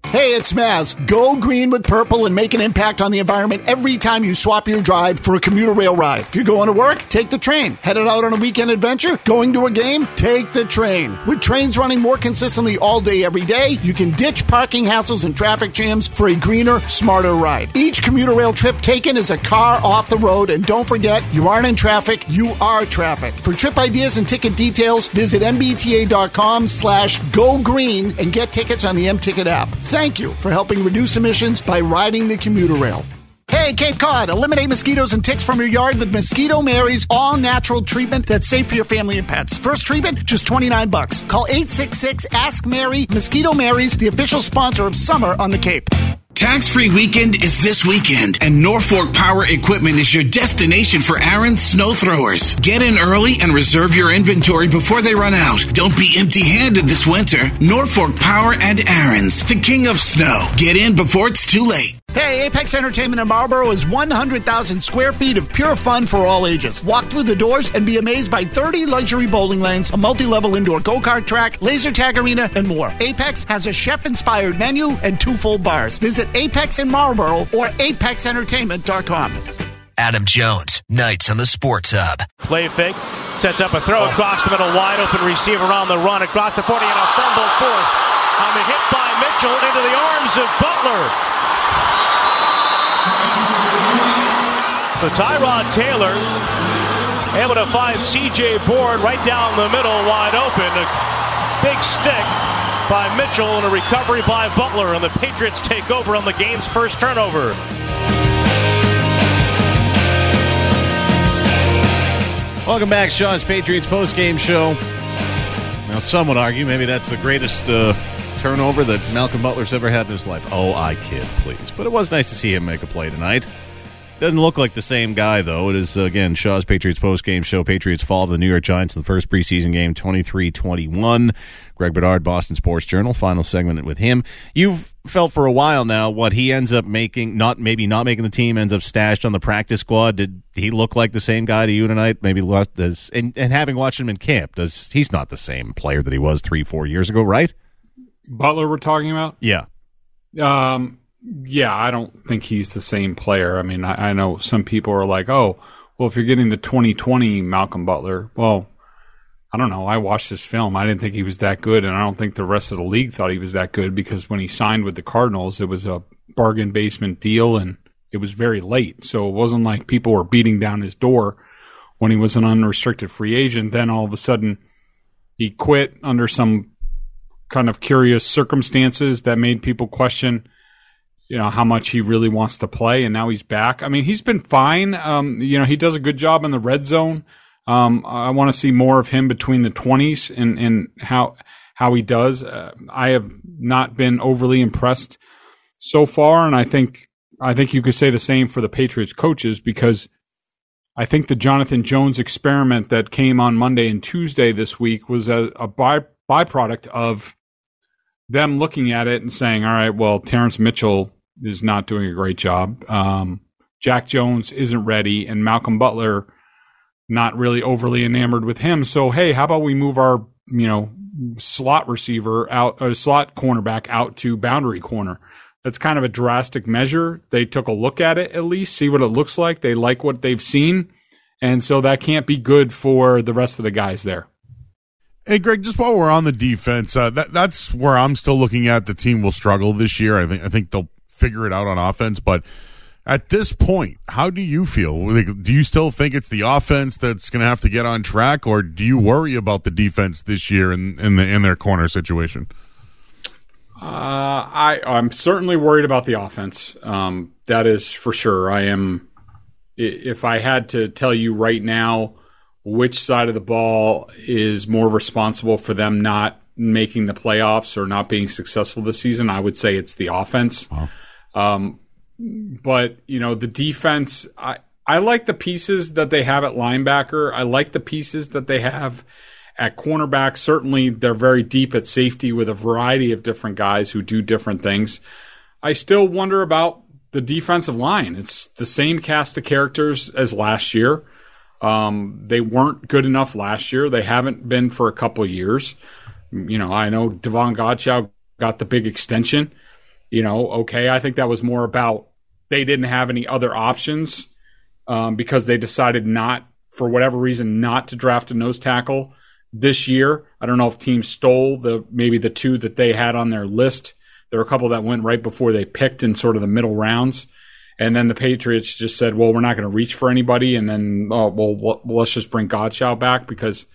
Hey, it's Maz. Go green with purple and make an impact on the environment every time you swap your drive for a commuter rail ride. If you're going to work, take the train. Headed out on a weekend adventure? Going to a game? Take the train. With trains running more consistently all day, every day, you can ditch parking hassles and traffic jams for a greener, smarter ride. Each commuter rail trip taken is a car off the road, and don't forget, you aren't in traffic, you are traffic. For trip ideas and ticket details, visit mbta.com slash go green and get tickets on the M-Ticket app. Thank you for helping reduce emissions by riding the commuter rail. Hey, Cape Cod, eliminate mosquitoes and ticks from your yard with Mosquito Mary's all natural treatment that's safe for your family and pets. First treatment, just 29 bucks. Call 866 Ask Mary. Mosquito Mary's, the official sponsor of summer on the Cape. Tax free weekend is this weekend, and Norfolk Power Equipment is your destination for Ariens snow throwers. Get in early and reserve your inventory before they run out. Don't be empty handed this winter. Norfolk Power and Ariens, the king of snow. Get in before it's too late. Hey, Apex Entertainment in Marlboro is 100,000 square feet of pure fun for all ages. Walk through the doors and be amazed by 30 luxury bowling lanes, a multi level indoor go kart track, laser tag arena, and more. Apex has a chef inspired menu and two full bars. Visit Apex in Marlboro or apexentertainment.com. Adam Jones, Nights on the Sports Hub. Play fake, sets up a throw across the middle, wide open receiver on the run across the 40 and a fumble forced. On the hit by Mitchell into the arms of Butler. So Tyrod Taylor able to find CJ Board right down the middle, wide open. A big stick by Mitchell and a recovery by Butler, and the Patriots take over on the game's first turnover. Welcome back, Shaw's Patriots postgame show. Now, some would argue maybe that's the greatest uh, turnover that Malcolm Butler's ever had in his life. Oh, I kid, please. But it was nice to see him make a play tonight. Doesn't look like the same guy, though. It is, again, Shaw's Patriots postgame show. Patriots fall to the New York Giants in the first preseason game, 23 21. Greg Bedard, Boston Sports Journal, final segment with him. You've felt for a while now what he ends up making, not maybe not making the team, ends up stashed on the practice squad. Did he look like the same guy to you tonight? Maybe does, and, and having watched him in camp, does he's not the same player that he was three, four years ago, right? Butler, we're talking about? Yeah. Um, yeah, I don't think he's the same player. I mean, I, I, know some people are like, oh, well, if you're getting the 2020 Malcolm Butler, well, I don't know. I watched this film. I didn't think he was that good, and I don't think the rest of the league thought he was that good because when he signed with the Cardinals, it was a bargain basement deal and it was very late. So it wasn't like people were beating down his door when he was an unrestricted free agent. Then all of a sudden, he quit under some kind of curious circumstances that made people question you know how much he really wants to play and now he's back. I mean he's been fine. Um, you know he does a good job in the red zone. Um, i want to see more of him between the 20s and, and how how he does. Uh, i have not been overly impressed so far and i think I think you could say the same for the Patriots coaches because I think the Jonathan Jones experiment that came on Monday and Tuesday this week was a, a by, byproduct of them looking at it and saying, all right, well, Terrance Mitchell is not doing a great job. Um, Jack Jones isn't ready, and Malcolm Butler not really overly enamored with him. So, hey, how about we move our, you know, slot receiver out, a slot cornerback out to boundary corner? That's kind of a drastic measure. They took a look at it at least, see what it looks like. They like what they've seen. And so that can't be good for the rest of the guys there. Hey, Greg, just while we're on the defense, uh, that that's where I'm still looking at the team will struggle this year. I think I think they'll figure it out on offense, but at this point, how do you feel? Do you still think it's the offense that's going to have to get on track, or do you worry about the defense this year in in, the, in their corner situation? Uh, I I'm certainly worried about the offense. Um, that is for sure. I am. If I had to tell you right now which side of the ball is more responsible for them not making the playoffs or not being successful this season, I would say it's the offense. Wow. Um, but you know the defense, I I like the pieces that they have at linebacker. I like the pieces that they have at cornerback. Certainly, they're very deep at safety with a variety of different guys who do different things. I still wonder about the defensive line. It's the same cast of characters as last year. Um, they weren't good enough last year. They haven't been for a couple years. You know, I know Davon Godchaux got the big extension. You know, okay, I think that was more about they didn't have any other options um, because they decided not, for whatever reason, not to draft a nose tackle this year. I don't know if teams stole the maybe the two that they had on their list. There were a couple that went right before they picked in sort of the middle rounds. And then the Patriots just said, well, we're not going to reach for anybody. And then, oh, well, let's just bring Godchaux back because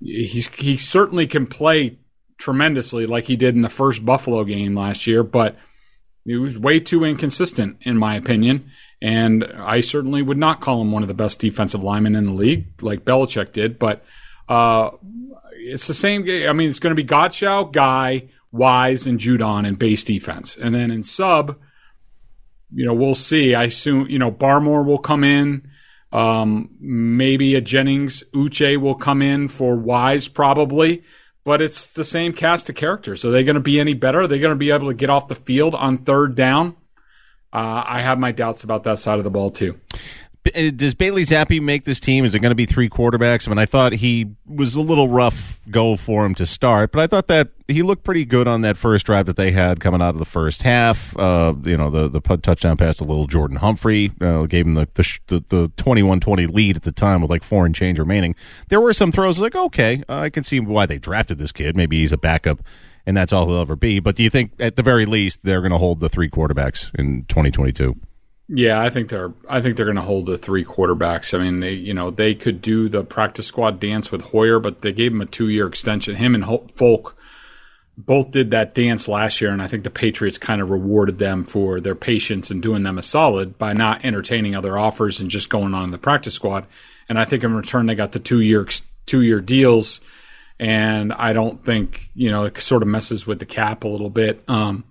he's, he certainly can play tremendously like he did in the first Buffalo game last year, but he was way too inconsistent, in my opinion. And I certainly would not call him one of the best defensive linemen in the league, like Belichick did. But uh, it's the same game. I mean, it's going to be Godchaux, Guy, Wise, and Judon in base defense. And then in sub, you know, we'll see. I assume, you know, Barmore will come in. Um, maybe a Jennings Uche will come in for Wise, probably. But it's the same cast of characters. Are they going to be any better? Are they going to be able to get off the field on third down? Uh, I have my doubts about that side of the ball, too. Uh, does Bailey Zappe make this team? Is it going to be three quarterbacks? I mean, I thought he was a little rough go for him to start, but I thought that he looked pretty good on that first drive that they had coming out of the first half. Uh, you know, the the touchdown pass to little Jordan Humphrey uh, gave him the the, the 21-20 lead at the time with like four and change remaining. There were some throws like, okay, uh, I can see why they drafted this kid. Maybe he's a backup and that's all he'll ever be. But do you think at the very least they're going to hold the three quarterbacks in 2022? Yeah, I think they're. I think they're going to hold the three quarterbacks. I mean, they you know they could do the practice squad dance with Hoyer, but they gave him a two year extension. Him and Folk both did that dance last year, and I think the Patriots kind of rewarded them for their patience and doing them a solid by not entertaining other offers and just going on the practice squad. And I think in return they got the two year two year deals, and I don't think you know it sort of messes with the cap a little bit. Um,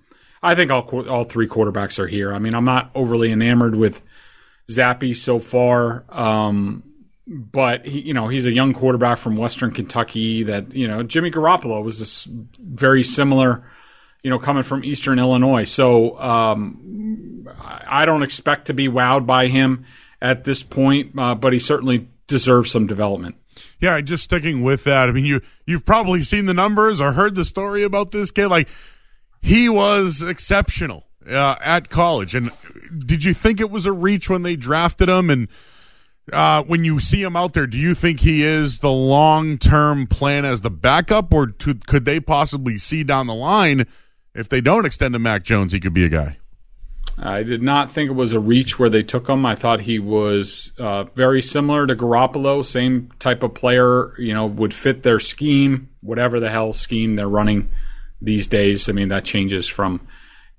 I think all all three quarterbacks are here. I mean, I'm not overly enamored with Zappe so far, um, but he, you know he's a young quarterback from Western Kentucky. That you know Jimmy Garoppolo was this very similar, you know, coming from Eastern Illinois. So um, I don't expect to be wowed by him at this point, uh, but he certainly deserves some development. Yeah, just sticking with that. I mean, you you've probably seen the numbers or heard the story about this kid. Like he was exceptional uh, at college. And did you think it was a reach when they drafted him? And uh, when you see him out there, do you think he is the long term plan as the backup, or to, could they possibly see down the line if they don't extend to Mac Jones, he could be a guy? I did not think it was a reach where they took him. I thought he was uh, very similar to Garoppolo, same type of player. You know, would fit their scheme, whatever the hell scheme they're running these days. I mean, that changes from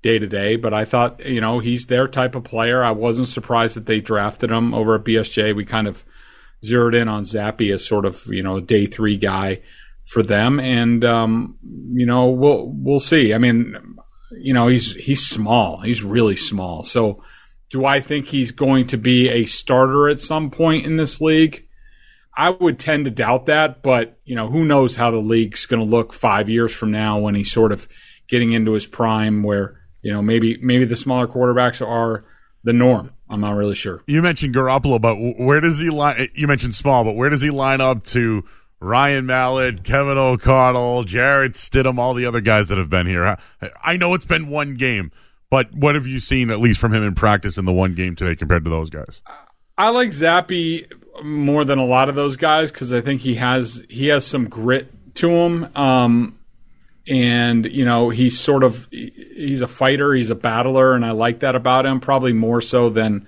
day to day, but I thought, you know, he's their type of player. I wasn't surprised that they drafted him over at BSJ. We kind of zeroed in on Zappe as sort of, you know, day three guy for them. And, um, you know, we'll, we'll see. I mean, you know, he's he's small. He's really small. So, do I think he's going to be a starter at some point in this league? I would tend to doubt that, but you know, who knows how the league's going to look five years from now when he's sort of getting into his prime, where you know maybe maybe the smaller quarterbacks are the norm. I'm not really sure. You mentioned Garoppolo, but where does he line? Eh, you mentioned small, but where does he line up to Ryan Mallett, Kevin O'Connell, Jarrett Stidham, all the other guys that have been here? I know it's been one game, but what have you seen at least from him in practice in the one game today compared to those guys? I like Zappe more than a lot of those guys because I think he has he has some grit to him. Um, and you know he's sort of he's a fighter, he's a battler, and I like that about him. Probably more so than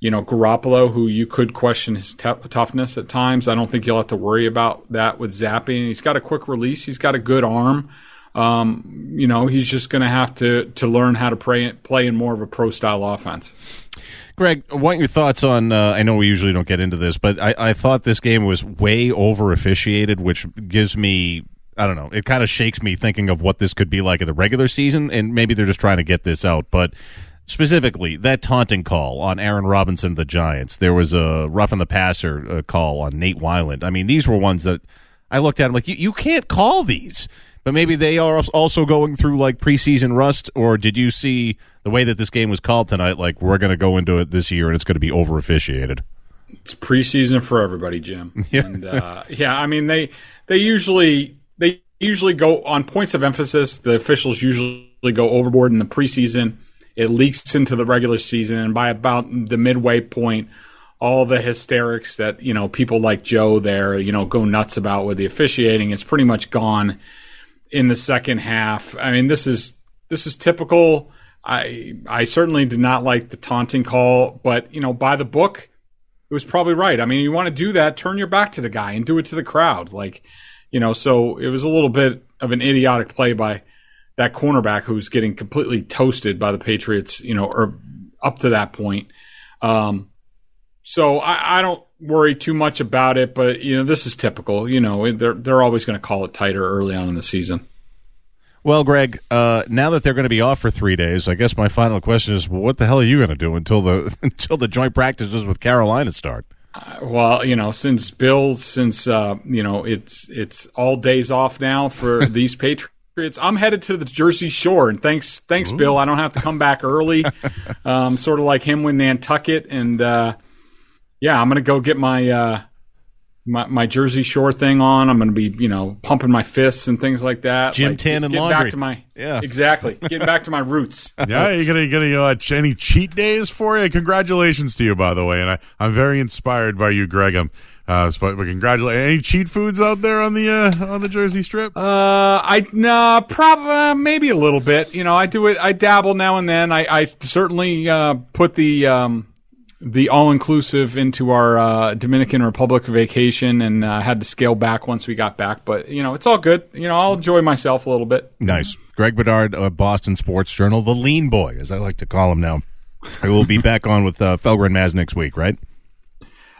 you know Garoppolo, who you could question his t- toughness at times. I don't think you'll have to worry about that with Zappe. He's got a quick release. He's got a good arm. Um, you know, he's just going to have to to learn how to play play in more of a pro style offense. Greg, what your thoughts on? Uh, I know we usually don't get into this, but I, I thought this game was way over officiated, which gives me I don't know. It kind of shakes me thinking of what this could be like in the regular season, and maybe they're just trying to get this out. But specifically, that taunting call on Aaron Robinson the Giants. There was a rough in the passer uh, call on Nate Weiland. I mean, these were ones that I looked at. I'm like, you, you can't call these. But maybe they are also going through like preseason rust, or did you see the way that this game was called tonight? Like, we're going to go into it this year and it's going to be over officiated. It's preseason for everybody, Jim. Yeah. And, uh, yeah, I mean, they, they usually they usually go on points of emphasis. The officials usually go overboard in the preseason. It leaks into the regular season, and by about the midway point, all the hysterics that you know people like Joe there, you know, go nuts about with the officiating, it's pretty much gone in the second half. I mean, this is this is typical. I I certainly did not like the taunting call, but you know, by the book, it was probably right. I mean, you want to do that, turn your back to the guy and do it to the crowd. Like you know, so it was a little bit of an idiotic play by that cornerback who's getting completely toasted by the Patriots, you know, or up to that point. Um, so I, I, don't worry too much about it, but you know, this is typical. You know, they're they're always going to call it tighter early on in the season. Well, Greg, uh, now that they're going to be off for three days, I guess my final question is, well, what the hell are you going to do until the until the joint practices with Carolina start? Uh, well, you know, since Bill, since uh, you know, it's it's all days off now for these Patriots. I'm headed to the Jersey Shore, and thanks, thanks, Ooh. Bill. I don't have to come back early. um, sort of like him with Nantucket, and uh, yeah, I'm gonna go get my uh, my, my Jersey Shore thing on. I'm going to be, you know, pumping my fists and things like that. Gym like, tan and getting laundry. back to my yeah, exactly. getting back to my roots. Yeah, you gonna gonna uh, any cheat days for you? Congratulations to you, by the way, and I I'm very inspired by you, Greg. I'm. Uh, but, but congratulate any cheat foods out there on the uh, on the Jersey Strip? Uh, I nah, probably uh, maybe a little bit. You know, I do it. I dabble now and then. I, I certainly uh, put the um, the all inclusive into our uh, Dominican Republic vacation and uh, had to scale back once we got back. But you know, it's all good. You know, I'll enjoy myself a little bit. Nice, Greg Bedard, uh, Boston Sports Journal, the Lean Boy, as I like to call him now. I will be back on with uh, Felger and Maz next week, right?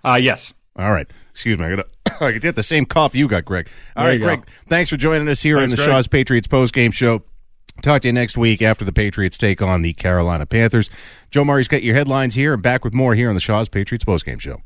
Uh yes. All right. Excuse me. I got I get the same cough you got, Greg. All there right, Greg. Go. Thanks for joining us here Thanks, on the Greg. Shaw's Patriots post game show. Talk to you next week after the Patriots take on the Carolina Panthers. Joe Murray's got your headlines here and back with more here on the Shaw's Patriots postgame show.